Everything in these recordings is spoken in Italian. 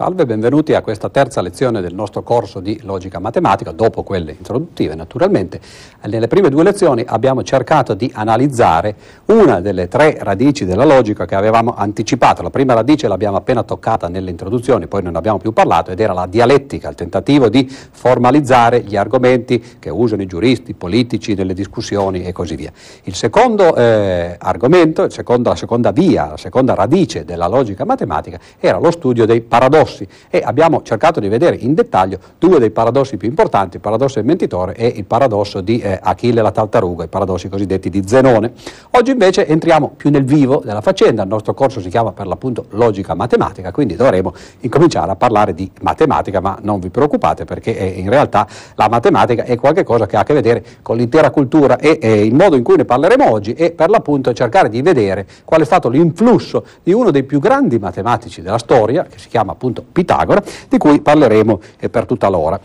Salve, benvenuti a questa terza lezione del nostro corso di logica matematica, dopo quelle introduttive naturalmente. Nelle prime due lezioni abbiamo cercato di analizzare una delle tre radici della logica che avevamo anticipato. La prima radice l'abbiamo appena toccata nelle introduzioni, poi non ne abbiamo più parlato, ed era la dialettica, il tentativo di formalizzare gli argomenti che usano i giuristi, i politici nelle discussioni e così via. Il secondo eh, argomento, il secondo, la seconda via, la seconda radice della logica matematica era lo studio dei paradossi paradossi e abbiamo cercato di vedere in dettaglio due dei paradossi più importanti, il paradosso del mentitore e il paradosso di eh, Achille la tartaruga, i paradossi cosiddetti di Zenone. Oggi invece entriamo più nel vivo della faccenda, il nostro corso si chiama per l'appunto logica matematica, quindi dovremo incominciare a parlare di matematica, ma non vi preoccupate perché eh, in realtà la matematica è qualcosa che ha a che vedere con l'intera cultura e eh, il modo in cui ne parleremo oggi è per l'appunto cercare di vedere qual è stato l'influsso di uno dei più grandi matematici della storia, che si chiama appunto appunto Pitagora, di cui parleremo eh, per tutta l'ora.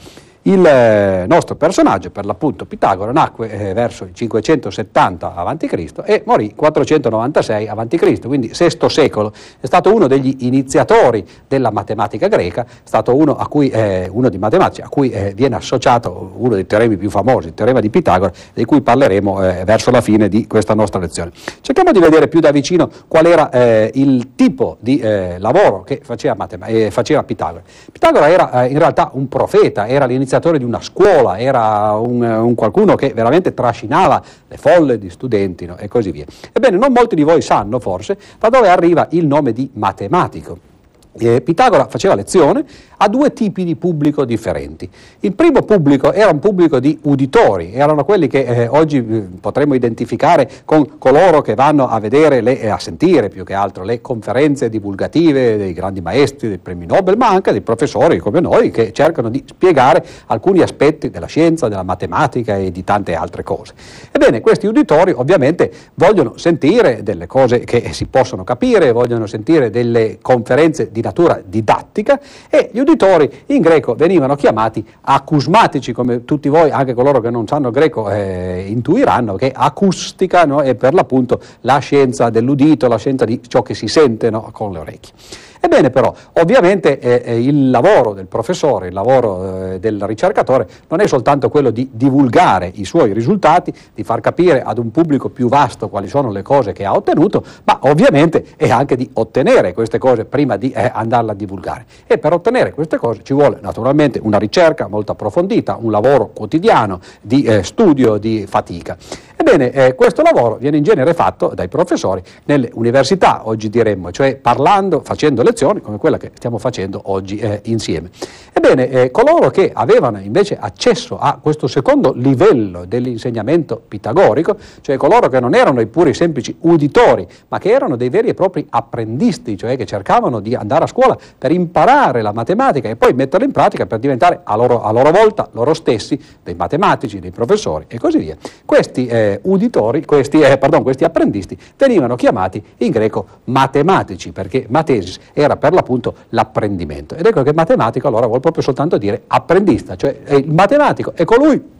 Il eh, nostro personaggio, per l'appunto Pitagora, nacque eh, verso il 570 a.C. e morì 496 a.C., quindi VI secolo. È stato uno degli iniziatori della matematica greca, è stato uno, cui, eh, uno di matematici a cui eh, viene associato uno dei teoremi più famosi, il teorema di Pitagora, di cui parleremo eh, verso la fine di questa nostra lezione. Cerchiamo di vedere più da vicino qual era eh, il tipo di lavoro che faceva, faceva, Pitagora. Pitagora era in realtà un profeta, era l'iniziatore iniziatore di una scuola, era un, un qualcuno che veramente trascinava le folle di studenti no? e così via. Ebbene, non molti di voi sanno forse da dove arriva il nome di matematico. Eh, Pitagora faceva lezione a due tipi di pubblico differenti. Il primo pubblico era un pubblico di uditori, erano quelli che eh, oggi eh, potremmo identificare con coloro che vanno a vedere e eh, a sentire più che altro le conferenze divulgative dei grandi maestri, dei premi Nobel, ma anche dei professori come noi che cercano di spiegare alcuni aspetti della scienza, della matematica e di tante altre cose. Ebbene, questi uditori ovviamente vogliono sentire delle cose che si possono capire, vogliono sentire delle conferenze di natura didattica e gli uditori in greco venivano chiamati acusmatici, come tutti voi, anche coloro che non sanno greco, eh, intuiranno che acustica no, è per l'appunto la scienza dell'udito, la scienza di ciò che si sente no, con le orecchie. Ebbene però, ovviamente eh, eh, il lavoro del professore, il lavoro eh, del ricercatore non è soltanto quello di divulgare i suoi risultati, di far capire ad un pubblico più vasto quali sono le cose che ha ottenuto, ma ovviamente è anche di ottenere queste cose prima di eh, andarle a divulgare. E per ottenere queste cose ci vuole naturalmente una ricerca molto approfondita, un lavoro quotidiano di eh, studio, di fatica. Ebbene, eh, questo lavoro viene in genere fatto dai professori nelle università, oggi diremmo, cioè parlando, facendo lezioni come quella che stiamo facendo oggi eh, insieme. Ebbene, eh, coloro che avevano invece accesso a questo secondo livello dell'insegnamento pitagorico, cioè coloro che non erano i puri semplici uditori, ma che erano dei veri e propri apprendisti, cioè che cercavano di andare a scuola per imparare la matematica e poi metterla in pratica per diventare a loro, a loro volta loro stessi dei matematici, dei professori e così via. Questi eh, eh, uditori, questi, eh, pardon, questi apprendisti venivano chiamati in greco matematici, perché matesis era per l'appunto l'apprendimento. Ed ecco che matematico allora vuol proprio soltanto dire apprendista, cioè il matematico è colui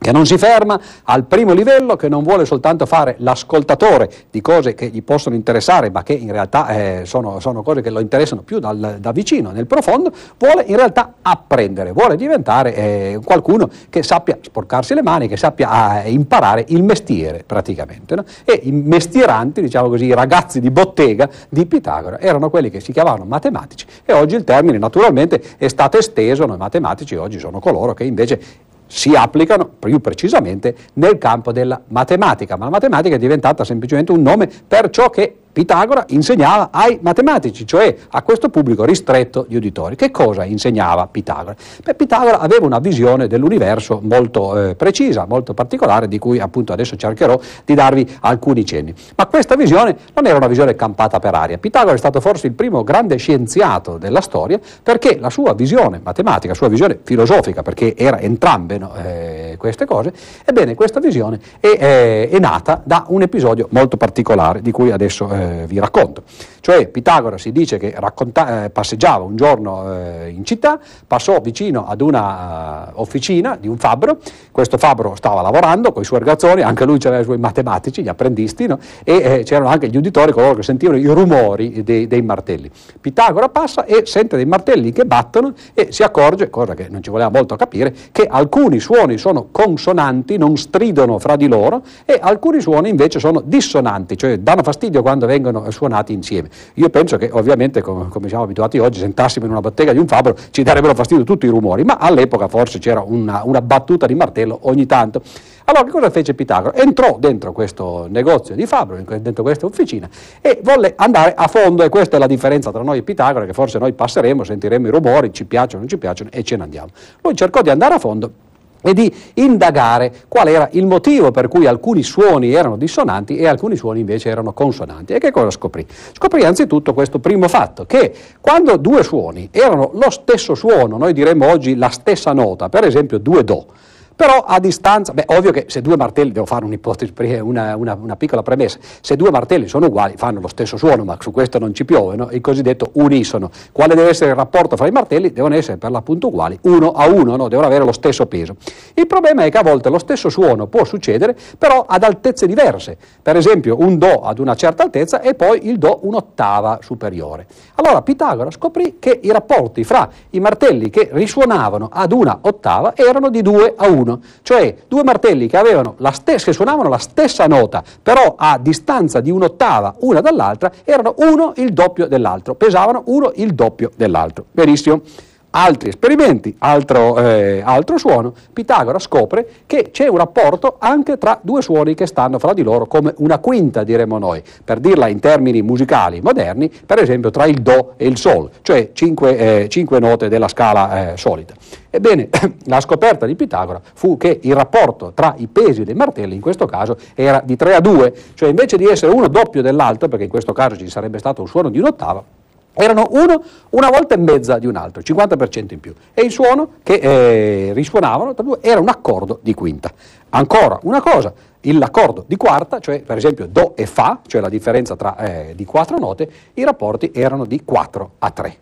che non si ferma al primo livello, che non vuole soltanto fare l'ascoltatore di cose che gli possono interessare, ma che in realtà eh, sono, sono, cose che lo interessano più dal, da vicino, nel profondo, vuole in realtà apprendere, vuole diventare eh, qualcuno che sappia sporcarsi le mani, che sappia eh, imparare il mestiere praticamente. No? E i mestieranti, diciamo così, i ragazzi di bottega di Pitagora erano quelli che si chiamavano matematici e oggi il termine naturalmente è stato esteso, noi matematici oggi sono coloro che invece si applicano più precisamente nel campo della matematica, ma la matematica è diventata semplicemente un nome per ciò che Pitagora insegnava ai matematici, cioè a questo pubblico ristretto di uditori. Che cosa insegnava Pitagora? Beh, Pitagora aveva una visione dell'universo molto eh, precisa, molto particolare, di cui appunto adesso cercherò di darvi alcuni cenni. Ma questa visione non era una visione campata per aria. Pitagora è stato forse il primo grande scienziato della storia perché la sua visione matematica, la sua visione filosofica, perché era entrambe no, eh, queste cose, ebbene questa visione è, è, è, nata da un episodio molto particolare di cui adesso eh, eh, vi racconto. Cioè Pitagora si dice che racconta, eh, passeggiava un giorno eh, in città, passò vicino ad una uh, officina di un fabbro, questo fabbro stava lavorando con i suoi ragazzoni, anche lui c'era i suoi matematici, gli apprendisti, no? e eh, c'erano anche gli uditori, coloro che sentivano i rumori dei, dei martelli. Pitagora passa e sente dei martelli che battono e si accorge, cosa che non ci voleva molto capire, che alcuni suoni sono consonanti, non stridono fra di loro, e alcuni suoni invece sono dissonanti, cioè danno fastidio quando vengono suonati insieme. Io penso che ovviamente, come, come siamo abituati oggi, se entrassimo in una bottega di un fabbro ci darebbero fastidio tutti i rumori, ma all'epoca forse c'era una, una battuta di martello ogni tanto. Allora che cosa fece Pitagora? Entrò dentro questo negozio di fabbro, dentro questa officina e volle andare a fondo e questa è la differenza tra noi e Pitagora che forse noi passeremo, sentiremo i rumori, ci piacciono, non ci piacciono e ce ne andiamo. Lui cercò di andare a fondo e di indagare qual era il motivo per cui alcuni suoni erano dissonanti e alcuni suoni invece erano consonanti. E che cosa scoprì? Scoprì anzitutto questo primo fatto, che quando due suoni erano lo stesso suono, noi diremmo oggi la stessa nota, per esempio due Do, però a distanza, beh, ovvio che se due martelli, devo fare un'ipotesi, una, una, una, piccola premessa, se due martelli sono uguali fanno lo stesso suono, ma su questo non ci piove, no? il cosiddetto unisono. Quale deve essere il rapporto fra i martelli? Devono essere per l'appunto uguali, uno a uno, no? devono avere lo stesso peso. Il problema è che a volte lo stesso suono può succedere, però ad altezze diverse. Per esempio un Do ad una certa altezza e poi il Do un'ottava superiore. Allora Pitagora scoprì che i rapporti fra i martelli che risuonavano ad una ottava erano di 2 a 1 1, cioè due martelli che, stessa, che suonavano la stessa nota, però a distanza di un'ottava una dall'altra, erano uno il doppio dell'altro, pesavano uno il doppio dell'altro. Benissimo altri esperimenti, altro, eh, altro, suono, Pitagora scopre che c'è un rapporto anche tra due suoni che stanno fra di loro come una quinta, diremmo noi, per dirla in termini musicali moderni, per esempio tra il Do e il Sol, cioè cinque, eh, cinque note della scala eh, solita. Ebbene, la scoperta di Pitagora fu che il rapporto tra i pesi dei martelli in questo caso era di 3 a 2, cioè invece di essere uno doppio dell'altro, perché in questo caso ci sarebbe stato un suono di un'ottava, erano uno una volta e mezza di un altro, 50% in più. E il suono che eh, risuonavano era un accordo di quinta. Ancora una cosa, l'accordo di quarta, cioè per esempio Do e Fa, cioè la differenza tra, eh, di quattro note, i rapporti erano di 4 a 3.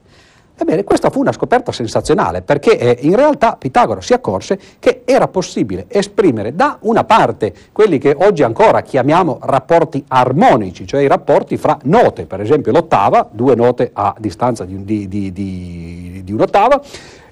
Ebbene, questa fu una scoperta sensazionale perché eh, in realtà Pitagora si accorse che era possibile esprimere da una parte quelli che oggi ancora chiamiamo rapporti armonici, cioè i rapporti fra note, per esempio l'ottava, due note a distanza di, di, di, di un'ottava,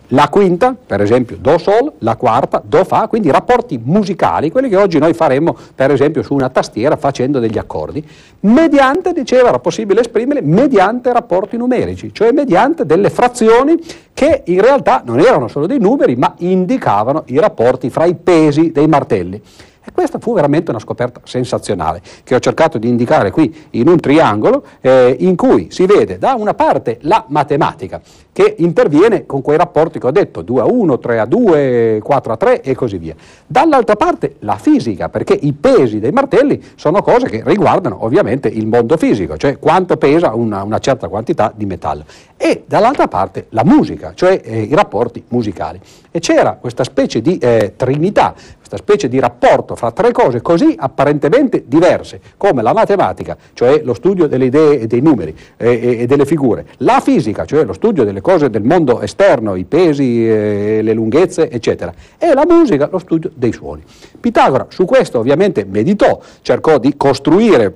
la quinta, per esempio, Do Sol, la quarta, Do Fa, quindi rapporti musicali, quelli che oggi noi faremmo, per esempio, su una tastiera facendo degli accordi, mediante, diceva, era possibile esprimere mediante rapporti numerici, cioè mediante delle frazioni che in realtà non erano solo dei numeri, ma indicavano i rapporti fra i pesi dei martelli. E questa fu veramente una scoperta sensazionale che ho cercato di indicare qui in un triangolo eh, in cui si vede da una parte la matematica che interviene con quei rapporti che ho detto 2 a 1, 3 a 2, 4 a 3 e così via. Dall'altra parte la fisica perché i pesi dei martelli sono cose che riguardano ovviamente il mondo fisico, cioè quanto pesa una, una certa quantità di metallo. E dall'altra parte la musica, cioè eh, i rapporti musicali. E c'era questa specie di eh, trinità questa specie di rapporto fra tre cose così apparentemente diverse, come la matematica, cioè lo studio delle idee e dei numeri eh, e, delle figure, la fisica, cioè lo studio delle cose del mondo esterno, i pesi, eh, le lunghezze, eccetera, e la musica, lo studio dei suoni. Pitagora su questo ovviamente meditò, cercò di costruire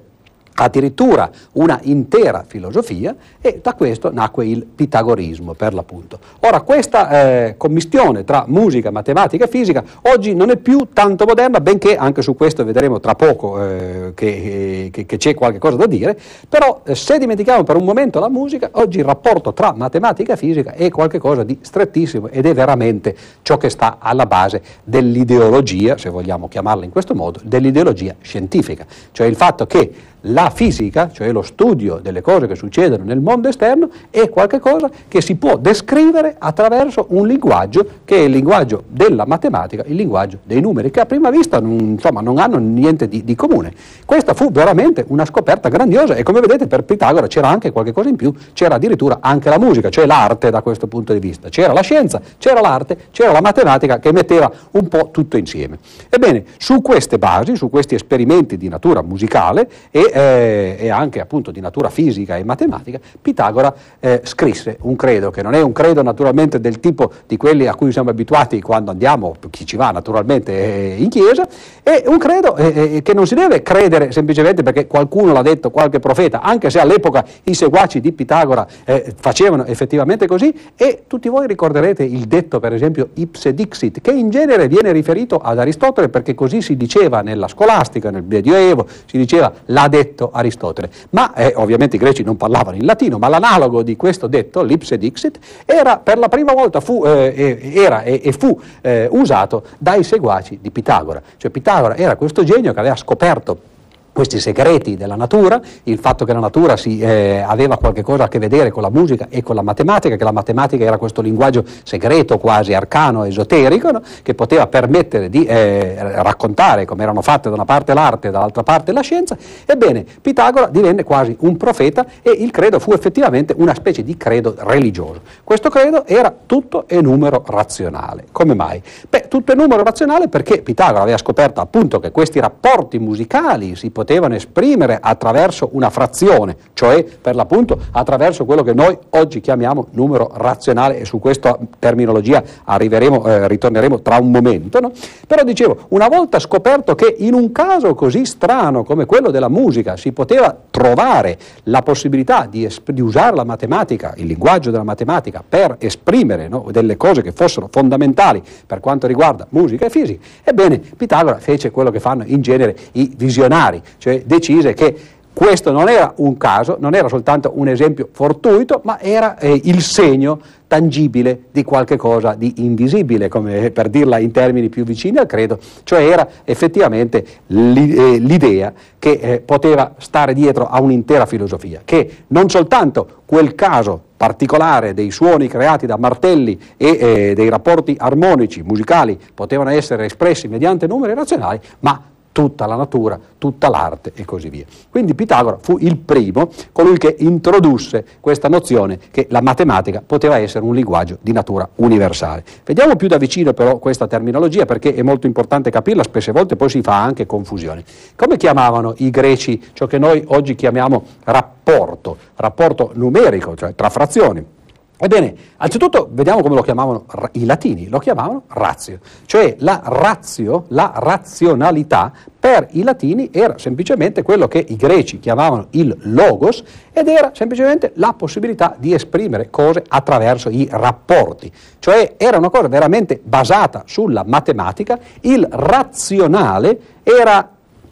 addirittura una intera filosofia e da questo nacque il pitagorismo per l'appunto. Ora questa eh, commistione tra musica, matematica e fisica oggi non è più tanto moderna, benché anche su questo vedremo tra poco eh, che, che, che, c'è qualche cosa da dire, però eh, se dimentichiamo per un momento la musica, oggi il rapporto tra matematica e fisica è qualcosa di strettissimo ed è veramente ciò che sta alla base dell'ideologia, se vogliamo chiamarla in questo modo, dell'ideologia scientifica, cioè il fatto che la fisica, cioè lo studio delle cose che succedono nel mondo esterno, è qualcosa che si può descrivere attraverso un linguaggio che è il linguaggio della matematica, il linguaggio dei numeri, che a prima vista non, insomma, non hanno niente di, di, comune. Questa fu veramente una scoperta grandiosa e come vedete per Pitagora c'era anche qualcosa in più, c'era addirittura anche la musica, cioè l'arte da questo punto di vista. C'era la scienza, c'era l'arte, c'era la matematica che metteva un po' tutto insieme. Ebbene, su queste basi, su questi esperimenti di natura musicale e eh, eh, e anche appunto di natura fisica e matematica, Pitagora eh, scrisse un credo che non è un credo naturalmente del tipo di quelli a cui siamo abituati quando andiamo, chi ci va naturalmente eh, in chiesa, è un credo eh, eh, che non si deve credere semplicemente perché qualcuno l'ha detto, qualche profeta, anche se all'epoca i seguaci di Pitagora eh, facevano effettivamente così e tutti voi ricorderete il detto per esempio ipse dixit che in genere viene riferito ad Aristotele perché così si diceva nella scolastica, nel Medioevo, si diceva l'ha detto Aristotele, ma eh, ovviamente i greci non parlavano in latino, ma l'analogo di questo detto, l'ipse dixit, era per la prima volta fu, eh, era, e, e fu eh, usato dai seguaci di Pitagora, cioè Pitagora era questo genio che aveva scoperto questi segreti della natura, il fatto che la natura si, eh, aveva qualche cosa a che vedere con la musica e con la matematica, che la matematica era questo linguaggio segreto, quasi arcano, esoterico, no? che poteva permettere di eh, raccontare come erano fatte da una parte l'arte e dall'altra parte la scienza, ebbene Pitagora divenne quasi un profeta e il credo fu effettivamente una specie di credo religioso. Questo credo era tutto e numero razionale. Come mai? Beh, tutto e numero razionale perché Pitagora aveva scoperto appunto che questi rapporti musicali si potevano esprimere attraverso una frazione, cioè per l'appunto attraverso quello che noi oggi chiamiamo numero razionale e su questa terminologia eh, ritorneremo tra un momento. No? Però dicevo, una volta scoperto che in un caso così strano come quello della musica si poteva trovare la possibilità di, di usare la matematica, il linguaggio della matematica per esprimere no, delle cose che fossero fondamentali per quanto riguarda musica e fisica, ebbene Pitagora fece quello che fanno in genere i visionari, cioè decise che questo non era un caso, non era soltanto un esempio fortuito, ma era eh, il segno tangibile di qualche cosa di invisibile, come per dirla in termini più vicini al credo, cioè era effettivamente eh, l'idea che eh, poteva stare dietro a un'intera filosofia, che non soltanto quel caso particolare dei suoni creati da martelli e eh, dei rapporti armonici, musicali, potevano essere espressi mediante numeri razionali, ma tutta la natura, tutta l'arte e così via. Quindi Pitagora fu il primo, colui che introdusse questa nozione che la matematica poteva essere un linguaggio di natura universale. Vediamo più da vicino però questa terminologia perché è molto importante capirla, spesse volte poi si fa anche confusione. Come chiamavano i greci ciò che noi oggi chiamiamo rapporto, rapporto numerico, cioè tra frazioni? Ebbene, anzitutto vediamo come lo chiamavano i latini, lo chiamavano razio, cioè la razio, la razionalità per i latini era semplicemente quello che i greci chiamavano il logos ed era semplicemente la possibilità di esprimere cose attraverso i rapporti, cioè era una cosa veramente basata sulla matematica, il razionale era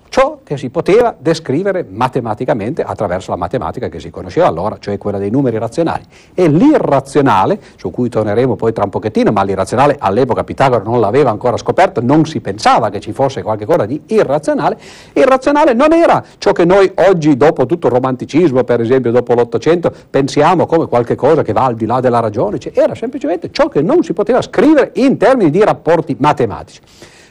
ciò che si poteva descrivere matematicamente attraverso la matematica che si conosceva allora, cioè quella dei numeri razionali. E l'irrazionale, su cui torneremo poi tra un pochettino, ma l'irrazionale all'epoca Pitagora non l'aveva ancora scoperto, non si pensava che ci fosse qualcosa di irrazionale, irrazionale non era ciò che noi oggi, dopo tutto il romanticismo, per esempio dopo l'Ottocento, pensiamo come qualcosa che va al di là della ragione, cioè era semplicemente ciò che non si poteva scrivere in termini di rapporti matematici.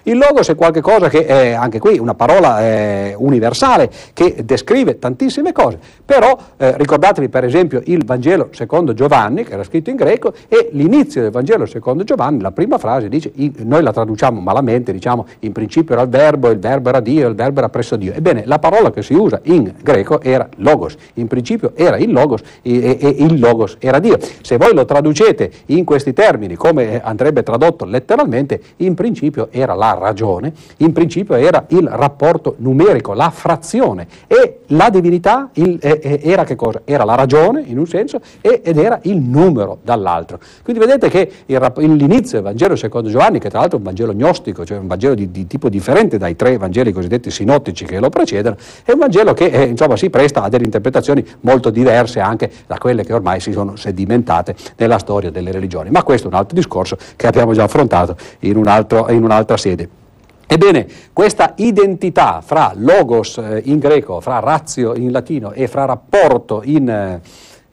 Il logos è qualcosa che è anche qui una parola eh, universale che descrive tantissime cose, però eh, ricordatevi per esempio il Vangelo secondo Giovanni, che era scritto in greco, e l'inizio del Vangelo secondo Giovanni, la prima frase dice, noi la traduciamo malamente, diciamo in principio era il verbo, il verbo era Dio, il verbo era presso Dio. Ebbene, la parola che si usa in greco era logos, in principio era il logos e, e il logos era Dio. Se voi lo traducete in questi termini, come andrebbe tradotto letteralmente, in principio era la ragione, in principio era il rapporto numerico, la frazione e la divinità il, eh, era che cosa? Era la ragione in un senso e, ed era il numero dall'altro. Quindi vedete che il, l'inizio del Vangelo secondo Giovanni, che tra l'altro è un Vangelo gnostico, cioè un Vangelo di, di tipo differente dai tre Vangeli cosiddetti sinottici che lo precedono, è un Vangelo che eh, insomma, si presta a delle interpretazioni molto diverse anche da quelle che ormai si sono sedimentate nella storia delle religioni. Ma questo è un altro discorso che abbiamo già affrontato in, un altro, in un'altra sede. Ebbene, questa identità fra logos eh, in greco, fra razio in latino e fra rapporto in, eh,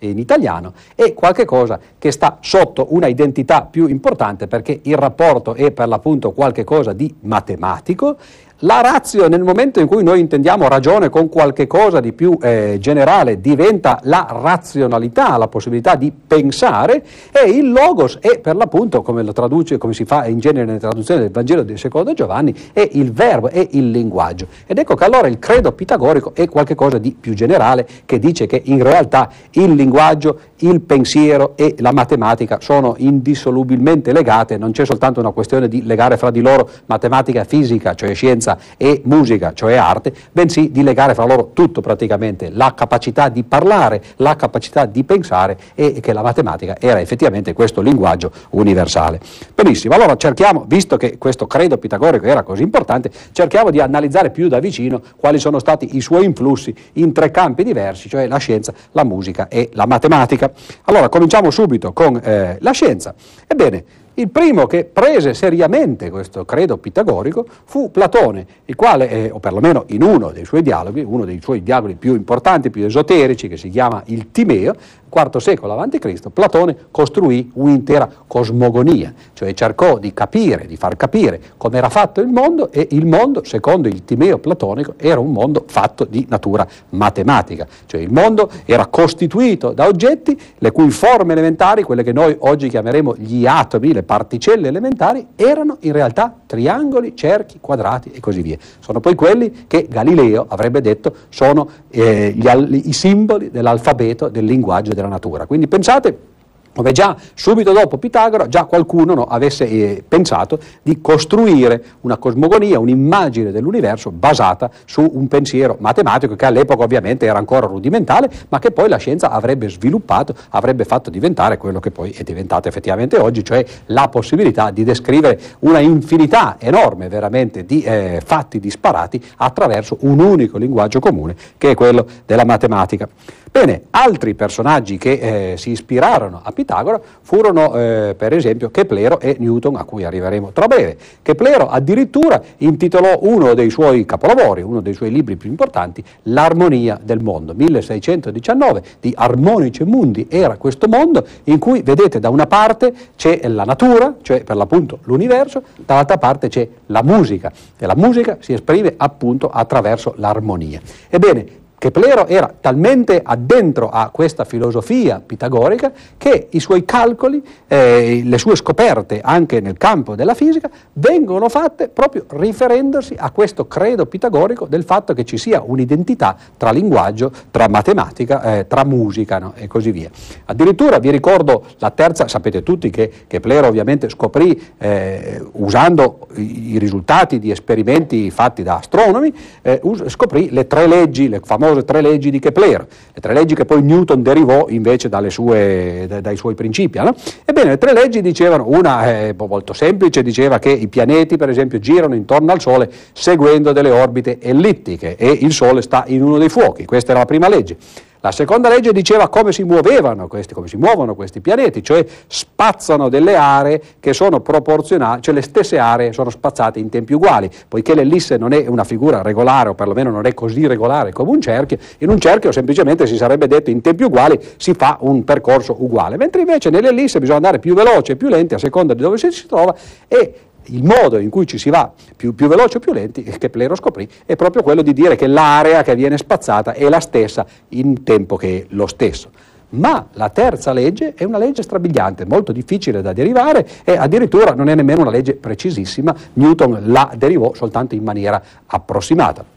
in italiano è qualcosa che sta sotto una identità più importante perché il rapporto è per l'appunto qualcosa di matematico, la razio nel momento in cui noi intendiamo ragione con qualche cosa di più eh, generale diventa la razionalità, la possibilità di pensare e il logos è per l'appunto, come lo traduce, come si fa in genere nelle traduzioni del Vangelo del secondo Giovanni, è il verbo, è il linguaggio. Ed ecco che allora il credo pitagorico è qualcosa di più generale che dice che in realtà il linguaggio, il pensiero e la matematica sono indissolubilmente legate, non c'è soltanto una questione di legare fra di loro matematica, fisica, cioè scienza, e musica, cioè arte, bensì di legare fra loro tutto praticamente, la capacità di parlare, la capacità di pensare e che la matematica era effettivamente questo linguaggio universale. Benissimo, allora cerchiamo, visto che questo credo pitagorico era così importante, cerchiamo di analizzare più da vicino quali sono stati i suoi influssi in tre campi diversi, cioè la scienza, la musica e la matematica. Allora cominciamo subito con eh, la scienza. Ebbene, il primo che prese seriamente questo credo pitagorico fu Platone, il quale, eh, o perlomeno in uno dei suoi dialoghi, uno dei suoi dialoghi più importanti, più esoterici, che si chiama il Timeo, IV secolo a.C., Platone costruì un'intera cosmogonia, cioè cercò di capire, di far capire come era fatto il mondo e il mondo, secondo il Timeo platonico, era un mondo fatto di natura matematica, cioè il mondo era costituito da oggetti le cui forme elementari, quelle che noi oggi chiameremo gli atomi, le particelle elementari, erano in realtà triangoli, cerchi, quadrati e così via. Sono poi quelli che Galileo avrebbe detto sono eh, gli, i simboli dell'alfabeto, del linguaggio della natura. Quindi pensate come già subito dopo Pitagora già qualcuno no, avesse eh, pensato di costruire una cosmogonia, un'immagine dell'universo basata su un pensiero matematico che all'epoca ovviamente era ancora rudimentale, ma che poi la scienza avrebbe sviluppato, avrebbe fatto diventare quello che poi è diventato effettivamente oggi, cioè la possibilità di descrivere una infinità enorme veramente di eh, fatti disparati attraverso un unico linguaggio comune che è quello della matematica. Bene, altri personaggi che eh, si ispirarono a Pitagora furono eh, per esempio Keplero e Newton, a cui arriveremo tra breve. Keplero addirittura intitolò uno dei suoi capolavori, uno dei suoi libri più importanti, L'armonia del mondo. 1619 di Armonice Mundi era questo mondo in cui, vedete, da una parte c'è la natura, cioè per l'appunto l'universo, dall'altra parte c'è la musica e la musica si esprime appunto attraverso l'armonia. Ebbene, Keplero era talmente addentro a questa filosofia pitagorica che i suoi calcoli, eh, le sue scoperte anche nel campo della fisica vengono fatte proprio riferendosi a questo credo pitagorico del fatto che ci sia un'identità tra linguaggio, tra matematica, eh, tra musica no? e così via. Addirittura vi ricordo la terza, sapete tutti che Keplero ovviamente scoprì eh, usando i, risultati di esperimenti fatti da astronomi, eh, scoprì le tre leggi, le famose famose tre leggi di Kepler, le tre leggi che poi Newton derivò invece sue, dai suoi principi. No? Ebbene, le tre leggi dicevano, una è molto semplice, diceva che i pianeti per esempio girano intorno al Sole seguendo delle orbite ellittiche e il Sole sta in uno dei fuochi, questa era la prima legge. La seconda legge diceva come si muovevano questi, come si muovono questi pianeti, cioè spazzano delle aree che sono proporzionali, cioè le stesse aree sono spazzate in tempi uguali, poiché l'ellisse non è una figura regolare o perlomeno non è così regolare come un cerchio, in un cerchio semplicemente si sarebbe detto in tempi uguali si fa un percorso uguale, mentre invece nell'ellisse bisogna andare più veloce e più lenti a seconda di dove si trova e il modo in cui ci si va più, più veloci o più lenti, che Plero scoprì, è proprio quello di dire che l'area che viene spazzata è la stessa in tempo che è lo stesso. Ma la terza legge è una legge strabiliante, molto difficile da derivare e addirittura non è nemmeno una legge precisissima, Newton la derivò soltanto in maniera approssimata.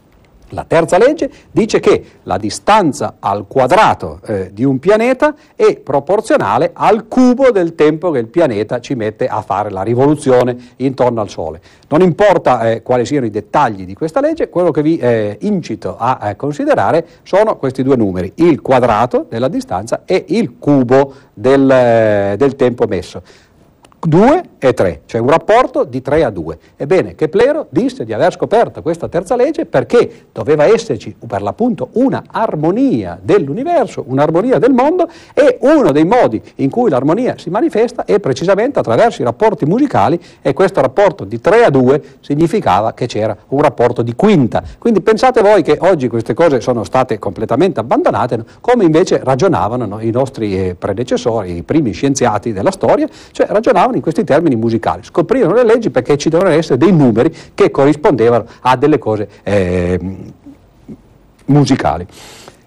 La terza legge dice che la distanza al quadrato eh, di un pianeta è proporzionale al cubo del tempo che il pianeta ci mette a fare la rivoluzione intorno al Sole. Non importa eh, quali siano i dettagli di questa legge, quello che vi eh, incito a considerare sono questi due numeri, il quadrato della distanza e il cubo del, eh, del tempo messo. 2 e 3, cioè un rapporto di 3 a 2. Ebbene, Keplero disse di aver scoperto questa terza legge perché doveva esserci per l'appunto una armonia dell'universo, un'armonia del mondo e uno dei modi in cui l'armonia si manifesta è precisamente attraverso i rapporti musicali e questo rapporto di 3 a 2 significava che c'era un rapporto di quinta. Quindi pensate voi che oggi queste cose sono state completamente abbandonate, no? come invece ragionavano no? i nostri eh, predecessori, i primi scienziati della storia, cioè ragionavano ragionavano in questi termini musicali, scoprirono le leggi perché ci dovevano essere dei numeri che corrispondevano a delle cose eh, musicali.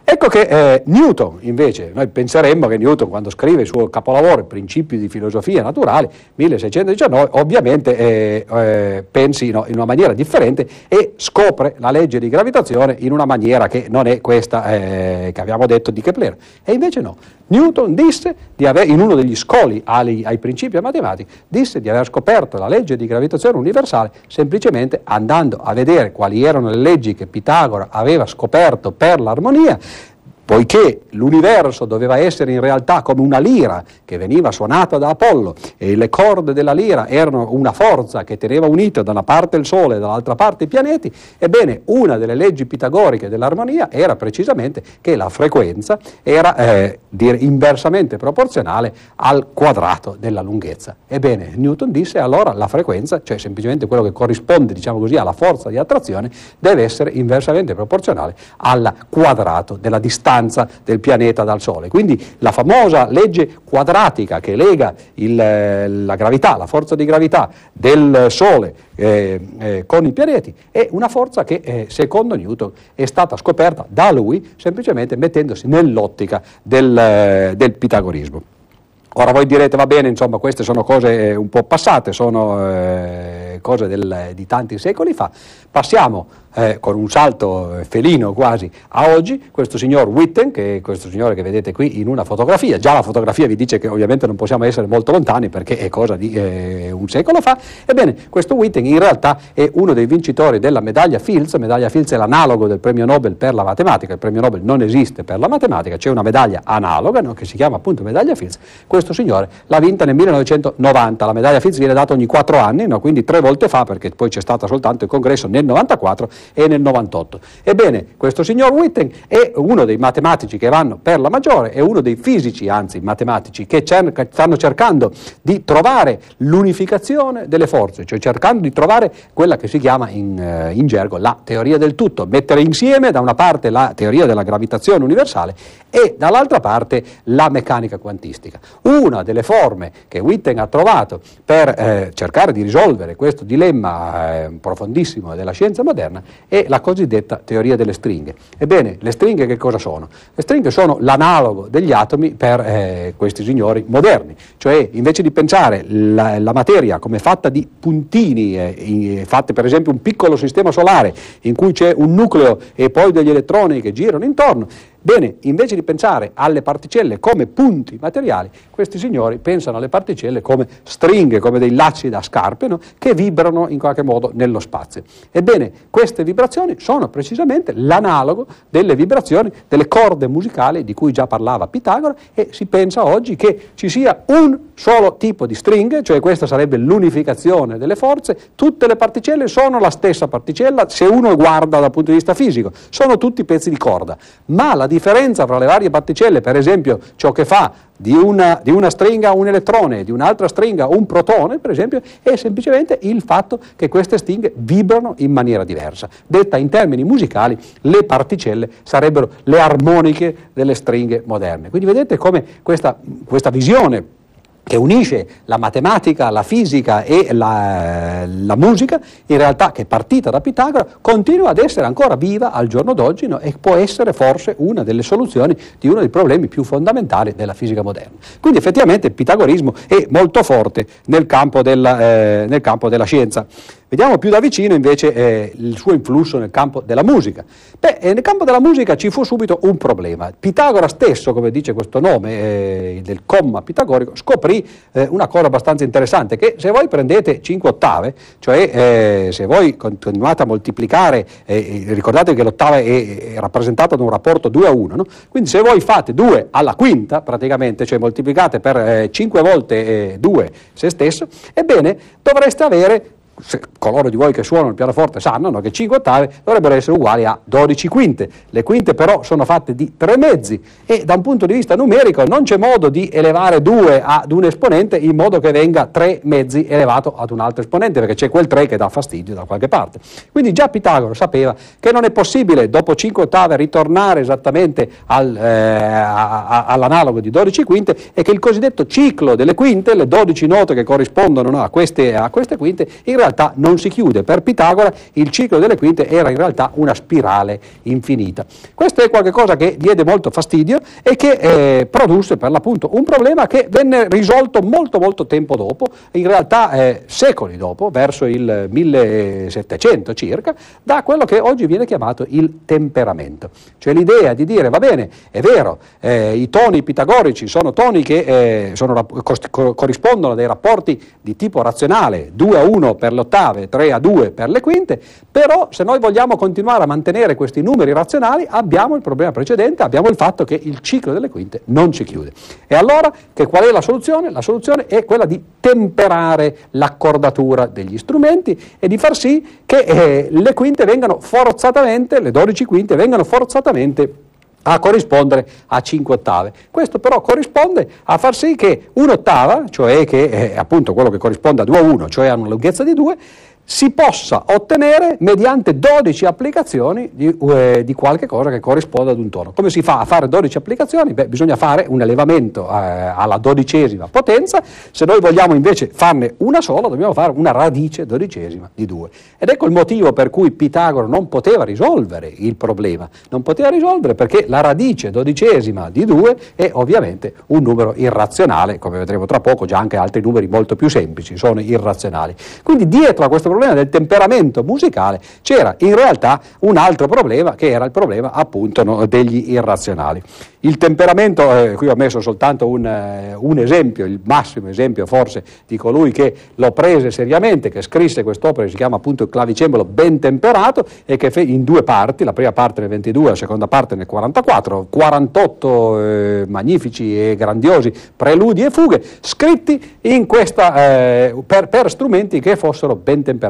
Ecco che eh, Newton, invece, noi penseremmo che Newton quando scrive il suo capolavoro, Principi di filosofia naturale, 1619, ovviamente eh, eh, pensi no, in una maniera differente e scopre la legge di gravitazione in una maniera che non è questa eh, che abbiamo detto di Kepler. E invece no, Newton disse di aver, in uno degli scoli ai, ai principi matematici, disse di aver scoperto la legge di gravitazione universale semplicemente andando a vedere quali erano le leggi che Pitagora aveva scoperto per l'armonia poiché l'universo doveva essere in realtà come una lira che veniva suonata da Apollo e le corde della lira erano una forza che teneva unito da una parte il Sole e dall'altra parte i pianeti, ebbene una delle leggi pitagoriche dell'armonia era precisamente che la frequenza era eh, inversamente proporzionale al quadrato della lunghezza. Ebbene, Newton disse allora la frequenza, cioè semplicemente quello che corrisponde diciamo così, alla forza di attrazione, deve essere inversamente proporzionale al quadrato della distanza distanza del pianeta dal Sole. Quindi la famosa legge quadratica che lega il, la gravità, la forza di gravità del Sole eh, eh, con i pianeti è una forza che eh, secondo Newton è stata scoperta da lui semplicemente mettendosi nell'ottica del, eh, del pitagorismo. Ora voi direte, va bene, insomma, queste sono cose un po' passate, sono eh, cose del, di tanti secoli fa. Passiamo eh, con un salto felino quasi a oggi, questo signor Witten, che è questo signore che vedete qui in una fotografia, già la fotografia vi dice che ovviamente non possiamo essere molto lontani perché è cosa di eh, un secolo fa, ebbene questo Witten in realtà è uno dei vincitori della medaglia Fields, medaglia Fields è l'analogo del premio Nobel per la matematica, il premio Nobel non esiste per la matematica, c'è una medaglia analoga no, che si chiama appunto medaglia Fields, questo signore l'ha vinta nel 1990, la medaglia Fields viene data ogni quattro anni, no, quindi tre volte fa perché poi c'è stato soltanto il congresso nel 94 e nel 98. Ebbene, questo signor Witten è uno dei matematici che vanno per la maggiore, è uno dei fisici, anzi matematici, che stanno cercando di trovare l'unificazione delle forze, cioè cercando di trovare quella che si chiama in, eh, in gergo la teoria del tutto, mettere insieme da una parte la teoria della gravitazione universale e dall'altra parte la meccanica quantistica. Una delle forme che Witten ha trovato per eh, cercare di risolvere questo dilemma eh, profondissimo della scienza moderna è la cosiddetta teoria delle stringhe. Ebbene, le stringhe che cosa sono? Le stringhe sono l'analogo degli atomi per eh, questi signori moderni, cioè invece di pensare la, la materia come fatta di puntini, eh, fatte per esempio un piccolo sistema solare in cui c'è un nucleo e poi degli elettroni che girano intorno, Bene, invece di pensare alle particelle come punti materiali, questi signori pensano alle particelle come stringhe, come dei lacci da scarpe, no? che vibrano in qualche modo nello spazio. Ebbene, queste vibrazioni sono precisamente l'analogo delle vibrazioni delle corde musicali di cui già parlava Pitagora e si pensa oggi che ci sia un solo tipo di stringhe, cioè questa sarebbe l'unificazione delle forze, tutte le particelle sono la stessa particella se uno guarda dal punto di vista fisico, sono tutti pezzi di corda, ma la differenza fra le varie particelle, per esempio ciò che fa di una, di una, stringa un elettrone, di un'altra stringa un protone, per esempio, è semplicemente il fatto che queste stringhe vibrano in maniera diversa. Detta in termini musicali, le particelle sarebbero le armoniche delle stringhe moderne. Quindi vedete come questa, questa visione che unisce la matematica, la fisica e la, la, musica, in realtà che è partita da Pitagora, continua ad essere ancora viva al giorno d'oggi no? e può essere forse una delle soluzioni di uno dei problemi più fondamentali della fisica moderna. Quindi effettivamente il pitagorismo è molto forte nel campo della, eh, nel campo della scienza. Vediamo più da vicino invece eh, il suo influsso nel campo della musica. Beh, eh, nel campo della musica ci fu subito un problema. Pitagora stesso, come dice questo nome eh, del comma pitagorico, scoprì eh, una cosa abbastanza interessante, che se voi prendete 5 ottave, cioè eh, se voi continuate a moltiplicare, eh, ricordate che l'ottava è, è, rappresentata da un rapporto 2 a 1, no? quindi se voi fate 2 alla quinta, praticamente, cioè moltiplicate per 5 volte 2 se stesso, ebbene dovreste avere coloro di voi che suonano il pianoforte sanno no, che 5 ottave dovrebbero essere uguali a 12 quinte. Le quinte però sono fatte di tre mezzi e da un punto di vista numerico non c'è modo di elevare 2 ad un esponente in modo che venga 3 mezzi elevato ad un altro esponente perché c'è quel 3 che dà fastidio da qualche parte. Quindi già Pitagora sapeva che non è possibile dopo 5 ottave ritornare esattamente al, eh, all'analogo di 12 quinte e che il cosiddetto ciclo delle quinte, le 12 note che corrispondono no, a, queste, a queste quinte, in realtà non si chiude. Per Pitagora il ciclo delle quinte era in realtà una spirale infinita. Questo è qualcosa che diede molto fastidio e che eh, produsse per l'appunto un problema che venne risolto molto molto tempo dopo, in realtà eh, secoli dopo, verso il 1700 circa, da quello che oggi viene chiamato il temperamento. Cioè l'idea di dire, va bene, è vero, eh, i toni pitagorici sono toni che eh, sono, corrispondono a dei rapporti di tipo razionale, 2 a 1 per le ottave, 3 a 2 per le quinte, però se noi vogliamo continuare a mantenere questi numeri razionali abbiamo il problema precedente, abbiamo il fatto che il ciclo delle quinte non ci chiude. E allora qual è la soluzione? La soluzione è quella di temperare l'accordatura degli strumenti e di far sì che eh, le quinte vengano forzatamente, le 12 quinte vengano forzatamente a corrispondere a 5 ottave. Questo però corrisponde a far sì che un'ottava, cioè che è appunto quello che corrisponde a 2 a 1, cioè a una lunghezza di 2, si possa ottenere mediante 12 applicazioni di, eh, di, qualche cosa che corrisponda ad un tono. Come si fa a fare 12 applicazioni? Beh, bisogna fare un elevamento eh, alla dodicesima potenza, se noi vogliamo invece farne una sola dobbiamo fare una radice dodicesima di 2. Ed ecco il motivo per cui Pitagora non poteva risolvere il problema, non poteva risolvere perché la radice dodicesima di 2 è ovviamente un numero irrazionale, come vedremo tra poco, già anche altri numeri molto più semplici sono irrazionali. Quindi dietro a questo problema del temperamento musicale c'era in realtà un altro problema che era il problema appunto no, degli irrazionali. Il temperamento, eh, qui ho messo soltanto un, eh, un, esempio, il massimo esempio forse di colui che lo prese seriamente, che scrisse quest'opera che si chiama appunto il clavicembalo ben temperato e che fe- in due parti, la prima parte nel 22, la seconda parte nel 44, 48 eh, magnifici e grandiosi preludi e fughe scritti questa, eh, per, per strumenti che fossero ben temperati.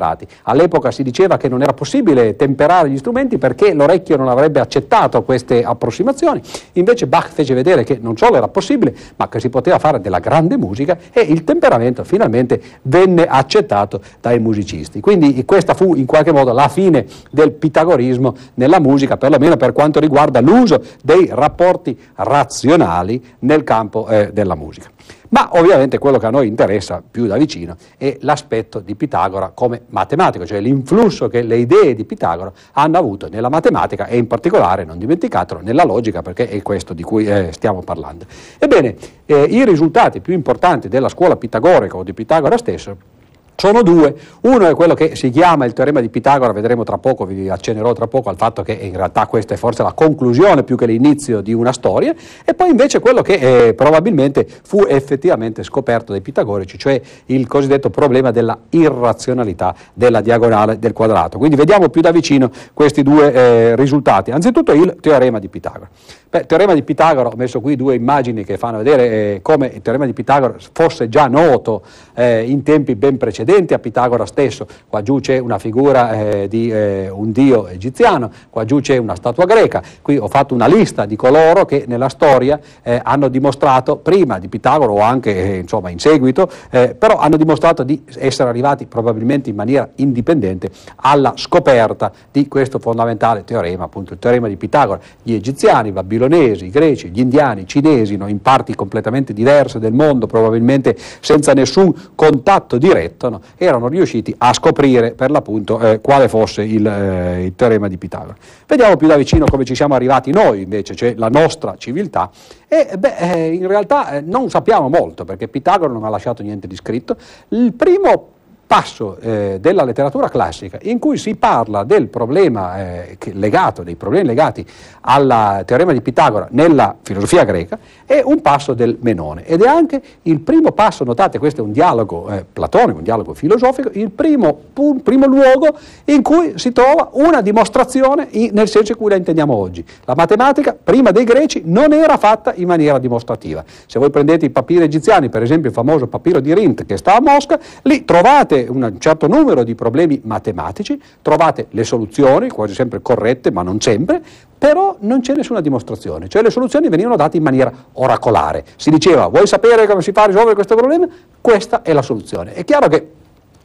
All'epoca si diceva che non era possibile temperare gli strumenti perché l'orecchio non avrebbe accettato queste approssimazioni, invece invece Bach fece vedere che non solo era possibile, ma che si poteva fare della grande musica e il temperamento finalmente venne accettato dai musicisti. Quindi questa fu in qualche modo la fine del pitagorismo nella musica, perlomeno per quanto riguarda l'uso dei rapporti razionali nel campo eh, della musica. Ma ovviamente quello che a noi interessa più da vicino è l'aspetto di Pitagora come matematico, cioè l'influsso che le idee di Pitagora hanno avuto nella matematica e in particolare, non dimenticatelo, nella logica, perché è questo di cui eh, stiamo parlando. Ebbene, eh, i risultati più importanti della scuola pitagorica o di Pitagora stesso sono due, uno è quello che si chiama il teorema di Pitagora, vedremo tra poco, vi accennerò tra poco al fatto che in realtà questa è forse la conclusione più che l'inizio di una storia, e poi invece quello che eh, probabilmente fu effettivamente scoperto dai pitagorici, cioè il cosiddetto problema della irrazionalità della diagonale del quadrato. Quindi vediamo più da vicino questi due eh, risultati. Anzitutto il teorema di Pitagora. Beh, teorema di Pitagora, ho messo qui due immagini che fanno vedere eh, come il teorema di Pitagora fosse già noto eh, in tempi ben precedenti a Pitagora stesso. Qua giù c'è una figura eh, di eh, un dio egiziano, qua giù c'è una statua greca. Qui ho fatto una lista di coloro che nella storia eh, hanno dimostrato, prima di Pitagora o anche eh, insomma, in seguito, però hanno dimostrato di essere arrivati probabilmente in maniera indipendente alla scoperta di questo fondamentale teorema, appunto il teorema di Pitagora. Gli egiziani, babilonesi, babilonesi, i greci, gli indiani, i cinesi, no, in parti completamente diverse del mondo, probabilmente senza nessun contatto diretto, no, erano riusciti a scoprire per l'appunto eh, quale fosse il, eh, il, teorema di Pitagora. Vediamo più da vicino come ci siamo arrivati noi invece, cioè la nostra civiltà, e beh, eh, in realtà eh, non sappiamo molto perché Pitagora non ha lasciato niente di scritto. Il primo passo eh, della letteratura classica in cui si parla del problema eh, legato, dei problemi legati al teorema di Pitagora nella filosofia greca, è un passo del Menone ed è anche il primo passo, notate questo è un dialogo eh, platonico, un dialogo filosofico, il primo, pun, primo, luogo in cui si trova una dimostrazione in, nel senso in cui la intendiamo oggi. La matematica, prima dei greci, non era fatta in maniera dimostrativa. Se voi prendete i papiri egiziani, per esempio il famoso papiro di Rint che sta a Mosca, lì trovate un certo numero di problemi matematici, trovate le soluzioni, quasi sempre corrette, ma non sempre, però non c'è nessuna dimostrazione, cioè le soluzioni venivano date in maniera oracolare. Si diceva, vuoi sapere come si fa a risolvere questo problema? Questa è la soluzione. È chiaro che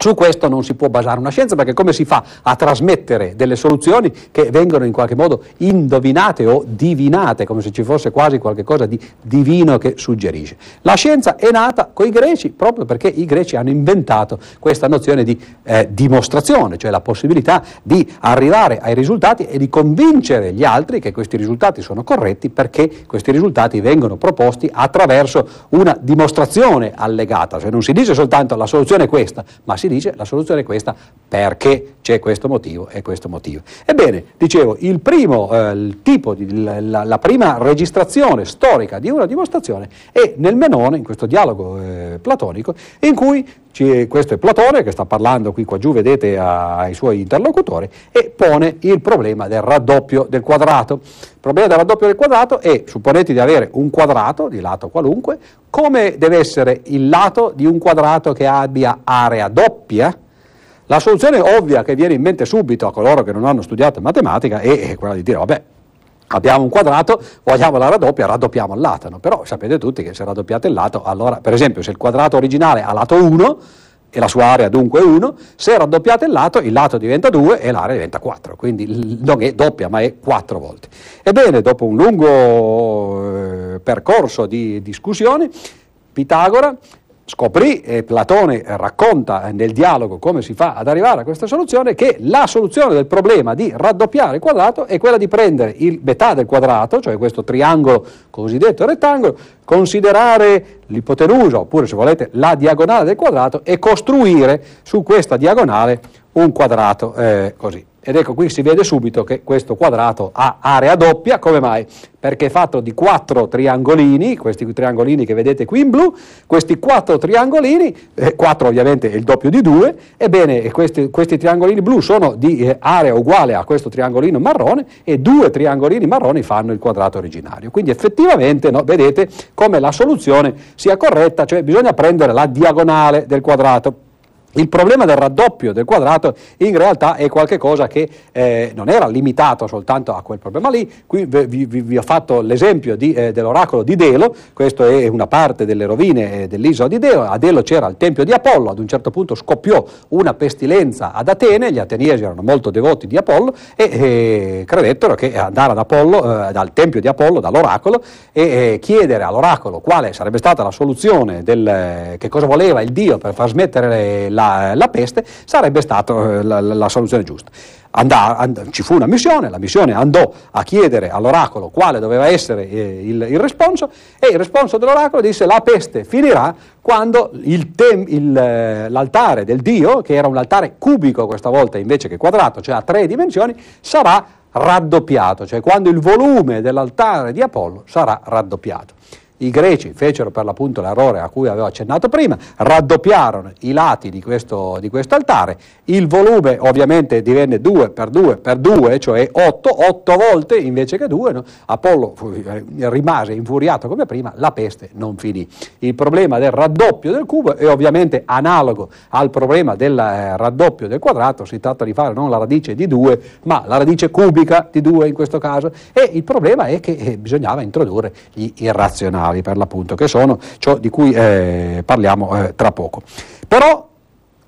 su questo non si può basare una scienza perché come si fa a trasmettere delle soluzioni che vengono in qualche modo indovinate o divinate, come se ci fosse quasi qualcosa di divino che suggerisce. La scienza è nata con i greci proprio perché i greci hanno inventato questa nozione di eh, dimostrazione, cioè la possibilità di arrivare ai risultati e di convincere gli altri che questi risultati sono corretti perché questi risultati vengono proposti attraverso una dimostrazione allegata, cioè non si dice soltanto la soluzione è questa, ma si si dice la soluzione è questa perché c'è questo motivo e questo motivo. Ebbene, dicevo, il primo eh, il tipo di, la, la, prima registrazione storica di una dimostrazione è nel Menone, in questo dialogo eh, platonico, in cui questo è Platone che sta parlando qui qua giù, vedete, ai suoi interlocutori, e pone il problema del raddoppio del quadrato. Il problema del raddoppio del quadrato è, supponete di avere un quadrato di lato qualunque, come deve essere il lato di un quadrato che abbia area doppia? La soluzione ovvia che viene in mente subito a coloro che non hanno studiato matematica è quella di dire, vabbè, Abbiamo un quadrato, vogliamo la raddoppia, raddoppiamo il lato, no? però sapete tutti che se raddoppiate il lato, allora per esempio se il quadrato originale ha lato 1 e la sua area dunque è 1, se raddoppiate il lato, il lato diventa 2 e l'area diventa 4, quindi non è doppia ma è 4 volte. Ebbene, dopo un lungo percorso di discussioni, Pitagora scoprì, e Platone racconta nel dialogo come si fa ad arrivare a questa soluzione, che la soluzione del problema di raddoppiare il quadrato è quella di prendere il metà del quadrato, cioè questo triangolo cosiddetto rettangolo, considerare l'ipotenusa, oppure se volete la diagonale del quadrato, e costruire su questa diagonale un quadrato eh, così. Ed ecco qui si vede subito che questo quadrato ha area doppia, come mai? Perché è fatto di quattro triangolini, questi triangolini che vedete qui in blu, questi quattro triangolini, eh, quattro ovviamente è il doppio di due, ebbene questi, questi triangolini blu sono di eh, area uguale a questo triangolino marrone e due triangolini marroni fanno il quadrato originario. Quindi effettivamente no, vedete come la soluzione sia corretta, cioè bisogna prendere la diagonale del quadrato. Il problema del raddoppio del quadrato in realtà è qualcosa che eh, non era limitato soltanto a quel problema lì, qui vi, vi, vi ho fatto l'esempio di, eh, dell'oracolo di Delo, questa è una parte delle rovine eh, dell'isola di Delo, a Delo c'era il tempio di Apollo, ad un certo punto scoppiò una pestilenza ad Atene, gli ateniesi erano molto devoti di Apollo e eh, credettero che andare ad Apollo, eh, dal tempio di Apollo, dall'oracolo e eh, chiedere all'oracolo quale sarebbe stata la soluzione del, che cosa voleva il Dio per far smettere la la, peste, sarebbe stata eh, la, la, soluzione giusta. Andà, and, ci fu una missione, la missione andò a chiedere all'oracolo quale doveva essere eh, il, il responso e il responso dell'oracolo disse la peste finirà quando tem, il, eh, l'altare del Dio, che era un altare cubico questa volta invece che quadrato, cioè a tre dimensioni, sarà raddoppiato, cioè quando il volume dell'altare di Apollo sarà raddoppiato. I greci fecero per l'appunto l'errore a cui avevo accennato prima, raddoppiarono i lati di questo, di questo altare, il volume ovviamente divenne 2 per 2 per 2, cioè 8, 8 volte invece che 2, no? Apollo eh, rimase infuriato come prima, la peste non finì. Il problema del raddoppio del cubo è ovviamente analogo al problema del eh, raddoppio del quadrato, si tratta di fare non la radice di 2, ma la radice cubica di 2 in questo caso, e il problema è che eh, bisognava introdurre gli irrazionali nazionali per l'appunto, che sono ciò di cui eh, parliamo eh, tra poco. Però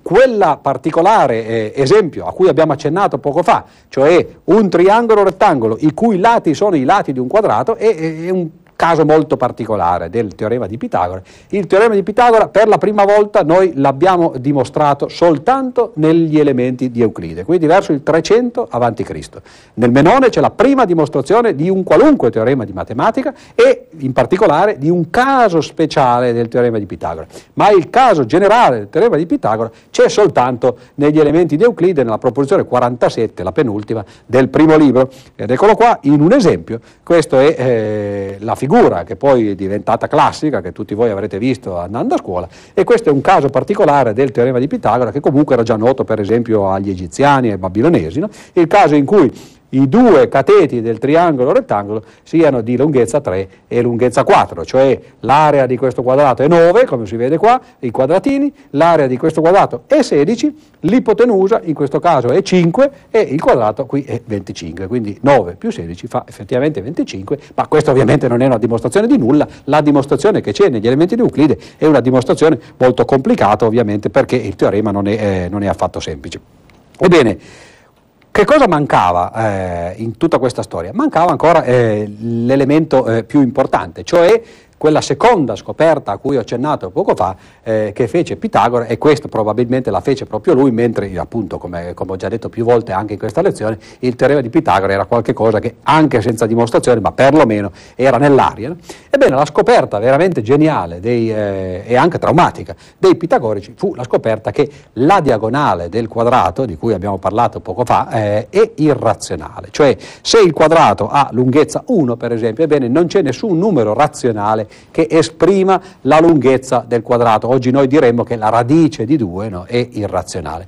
quella particolare eh, esempio a cui abbiamo accennato poco fa, cioè un triangolo rettangolo i cui lati sono i lati di un quadrato, è, è un caso molto particolare del teorema di Pitagora. Il teorema di Pitagora per la prima volta noi l'abbiamo dimostrato soltanto negli elementi di Euclide, quindi verso il 300 a.C. Nel Menone c'è la prima dimostrazione di un qualunque teorema di matematica e in particolare di un caso speciale del teorema di Pitagora. Ma il caso generale del teorema di Pitagora c'è soltanto negli elementi di Euclide nella proposizione 47, la penultima del primo libro. Ed eccolo qua in un esempio, questa è eh, la figura figura che poi è diventata classica, che tutti voi avrete visto andando a scuola, e questo è un caso particolare del teorema di Pitagora che comunque era già noto per esempio agli egiziani e ai babilonesi, no? il caso in cui i due cateti del triangolo rettangolo siano di lunghezza 3 e lunghezza 4, cioè l'area di questo quadrato è 9, come si vede qua, i quadratini, l'area di questo quadrato è 16, l'ipotenusa in questo caso è 5 e il quadrato qui è 25, quindi 9 più 16 fa effettivamente 25, ma questa ovviamente non è una dimostrazione di nulla, la dimostrazione che c'è negli elementi di Euclide è una dimostrazione molto complicata ovviamente perché il teorema non è, eh, non è affatto semplice. Ebbene, che cosa mancava eh, in tutta questa storia? Mancava ancora eh, l'elemento eh, più importante, cioè quella seconda scoperta a cui ho accennato poco fa eh, che fece Pitagora e questo probabilmente la fece proprio lui mentre appunto come, come, ho già detto più volte anche in questa lezione il teorema di Pitagora era qualcosa che anche senza dimostrazione ma perlomeno era nell'aria ebbene la scoperta veramente geniale dei, eh, e anche traumatica dei pitagorici fu la scoperta che la diagonale del quadrato di cui abbiamo parlato poco fa eh, è irrazionale. Cioè se il quadrato ha lunghezza 1 per esempio ebbene non c'è nessun numero razionale che esprima la lunghezza del quadrato. Oggi noi diremmo che la radice di 2 no, è irrazionale.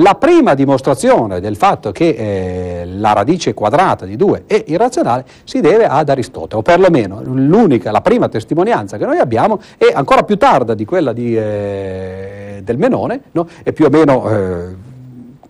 La prima dimostrazione del fatto che eh, la radice quadrata di 2 è irrazionale si deve ad Aristotele, o perlomeno l'unica, la prima testimonianza che noi abbiamo è ancora più tarda di quella di, eh, del Menone, no? è più o meno eh,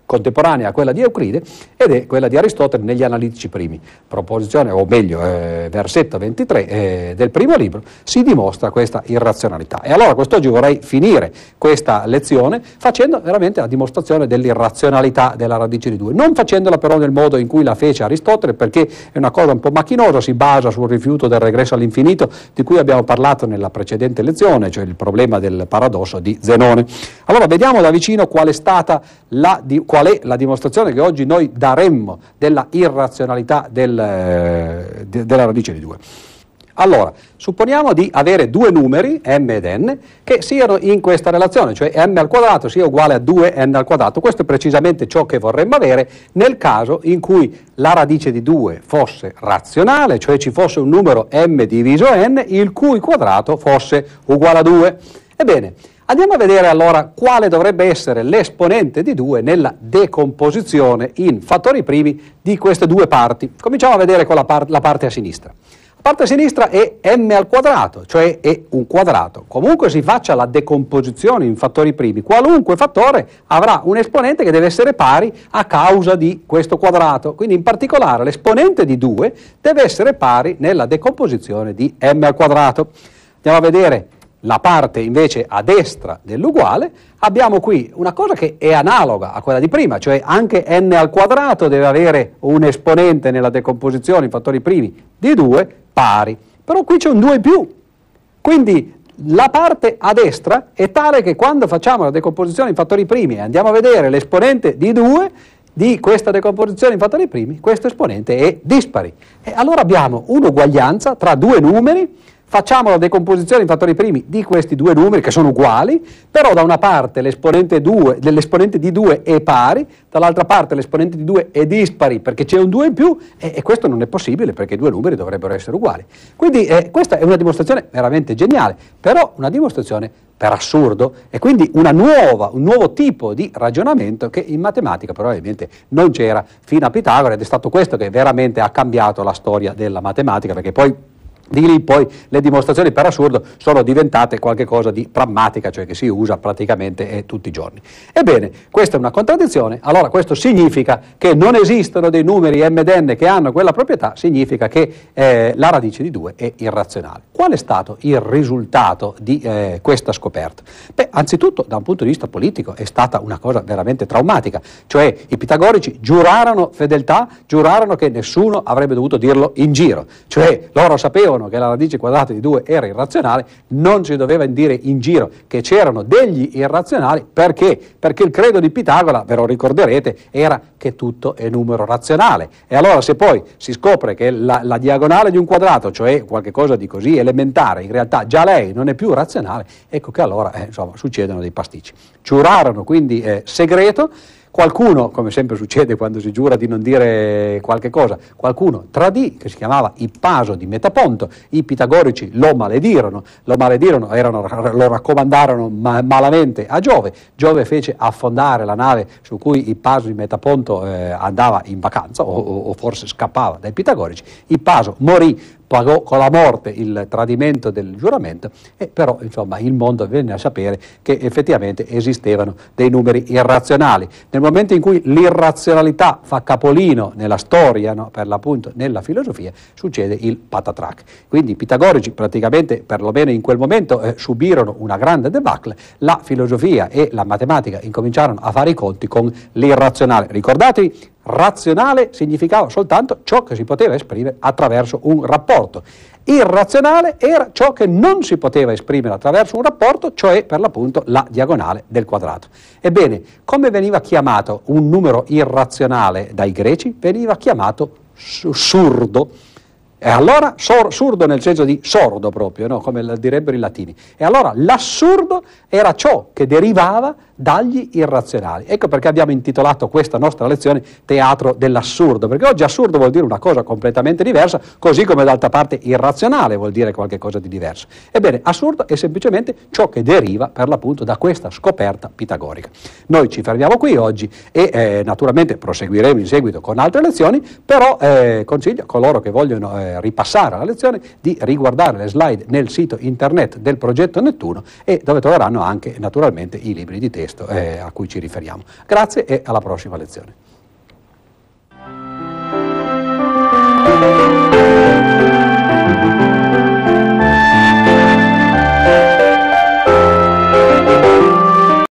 contemporanea a quella di Euclide ed è quella di Aristotele negli analitici primi. Proposizione, o meglio, eh, versetto 23 eh, del primo libro, si dimostra questa irrazionalità. E allora quest'oggi vorrei finire questa lezione facendo veramente la dimostrazione dell'irrazionalità della radice di 2, non facendola però nel modo in cui la fece Aristotele perché è una cosa un po' macchinosa, si basa sul rifiuto del regresso all'infinito di cui abbiamo parlato nella precedente lezione, cioè il problema del paradosso di Zenone. Allora vediamo da vicino qual è stata la, di, qual è la dimostrazione che oggi noi daremmo della irrazionalità del, eh, de, della radice di 2. Allora, supponiamo di avere due numeri, m ed n, che siano in questa relazione, cioè m al quadrato sia uguale a 2n al quadrato. Questo è precisamente ciò che vorremmo avere nel caso in cui la radice di 2 fosse razionale, cioè ci fosse un numero m diviso n, il cui quadrato fosse uguale a 2. Ebbene, Andiamo a vedere allora quale dovrebbe essere l'esponente di 2 nella decomposizione in fattori primi di queste due parti. Cominciamo a vedere con la, par- la parte a sinistra. La parte a sinistra è m al quadrato, cioè è un quadrato. Comunque si faccia la decomposizione in fattori primi, qualunque fattore avrà un esponente che deve essere pari a causa di questo quadrato. Quindi in particolare l'esponente di 2 deve essere pari nella decomposizione di m al quadrato. Andiamo a vedere la parte invece a destra dell'uguale, abbiamo qui una cosa che è analoga a quella di prima, cioè anche n al quadrato deve avere un esponente nella decomposizione in fattori primi di 2 pari, però qui c'è un 2 in più, quindi la parte a destra è tale che quando facciamo la decomposizione in fattori primi e andiamo a vedere l'esponente di 2, di questa decomposizione in fattori primi, questo esponente è dispari. E allora abbiamo un'uguaglianza tra due numeri facciamo la decomposizione in fattori primi di questi due numeri che sono uguali, però da una parte l'esponente, 2, l'esponente di 2 è pari, dall'altra parte l'esponente di 2 è dispari perché c'è un 2 in più e, e, questo non è possibile perché i due numeri dovrebbero essere uguali. Quindi eh, questa è una dimostrazione veramente geniale, però una dimostrazione per assurdo e quindi nuova, un nuovo tipo di ragionamento che in matematica probabilmente non c'era fino a Pitagora ed è stato questo che veramente ha cambiato la storia della matematica perché poi di lì poi le dimostrazioni per assurdo sono diventate qualcosa di prammatica, cioè che si usa praticamente eh, tutti i giorni. Ebbene, questa è una contraddizione, allora questo significa che non esistono dei numeri m ed n che hanno quella proprietà, significa che eh, la radice di 2 è irrazionale. Qual è stato il risultato di eh, questa scoperta? Beh, anzitutto da un punto di vista politico è stata una cosa veramente traumatica, cioè i pitagorici giurarono fedeltà, giurarono che nessuno avrebbe dovuto dirlo in giro, cioè loro sapevano dicevano che la radice quadrata di 2 era irrazionale, non si doveva dire in giro che c'erano degli irrazionali, perché? Perché il credo di Pitagora, ve lo ricorderete, era che tutto è numero razionale. E allora se poi si scopre che la, la diagonale di un quadrato, cioè qualcosa di così elementare, in realtà già lei non è più razionale, ecco che allora eh, insomma, succedono dei pasticci. Giurarono quindi eh, segreto, Qualcuno, come sempre succede quando si giura di non dire qualche cosa, qualcuno tradì, che si chiamava Ippaso di Metaponto, i pitagorici lo maledirono, lo maledirono, erano, lo raccomandarono ma, malamente a Giove, Giove fece affondare la nave su cui Ippaso di Metaponto eh, andava in vacanza o, o forse scappava dai pitagorici, Ippaso morì pagò con la morte il tradimento del giuramento e però insomma il mondo venne a sapere che effettivamente esistevano dei numeri irrazionali. Nel momento in cui l'irrazionalità fa capolino nella storia, no, per l'appunto nella filosofia, succede il patatrac. Quindi i pitagorici praticamente perlomeno in quel momento eh, subirono una grande debacle, la filosofia e la matematica incominciarono a fare i conti con l'irrazionale. Ricordatevi Razionale significava soltanto ciò che si poteva esprimere attraverso un rapporto. Irrazionale era ciò che non si poteva esprimere attraverso un rapporto, cioè per l'appunto la diagonale del quadrato. Ebbene, come veniva chiamato un numero irrazionale dai greci? Veniva chiamato surdo. E allora, sor, surdo nel senso di sordo proprio, no? come direbbero i latini. E allora l'assurdo era ciò che derivava dagli irrazionali. Ecco perché abbiamo intitolato questa nostra lezione Teatro dell'assurdo, perché oggi assurdo vuol dire una cosa completamente diversa, così come d'altra parte irrazionale vuol dire qualcosa di diverso. Ebbene, assurdo è semplicemente ciò che deriva per l'appunto da questa scoperta pitagorica. Noi ci fermiamo qui oggi e eh, naturalmente proseguiremo in seguito con altre lezioni, però eh, consiglio a coloro che vogliono eh, ripassare la lezione di riguardare le slide nel sito internet del progetto Nettuno e dove troveranno anche naturalmente i libri di testo eh, a cui ci riferiamo. Grazie e alla prossima lezione.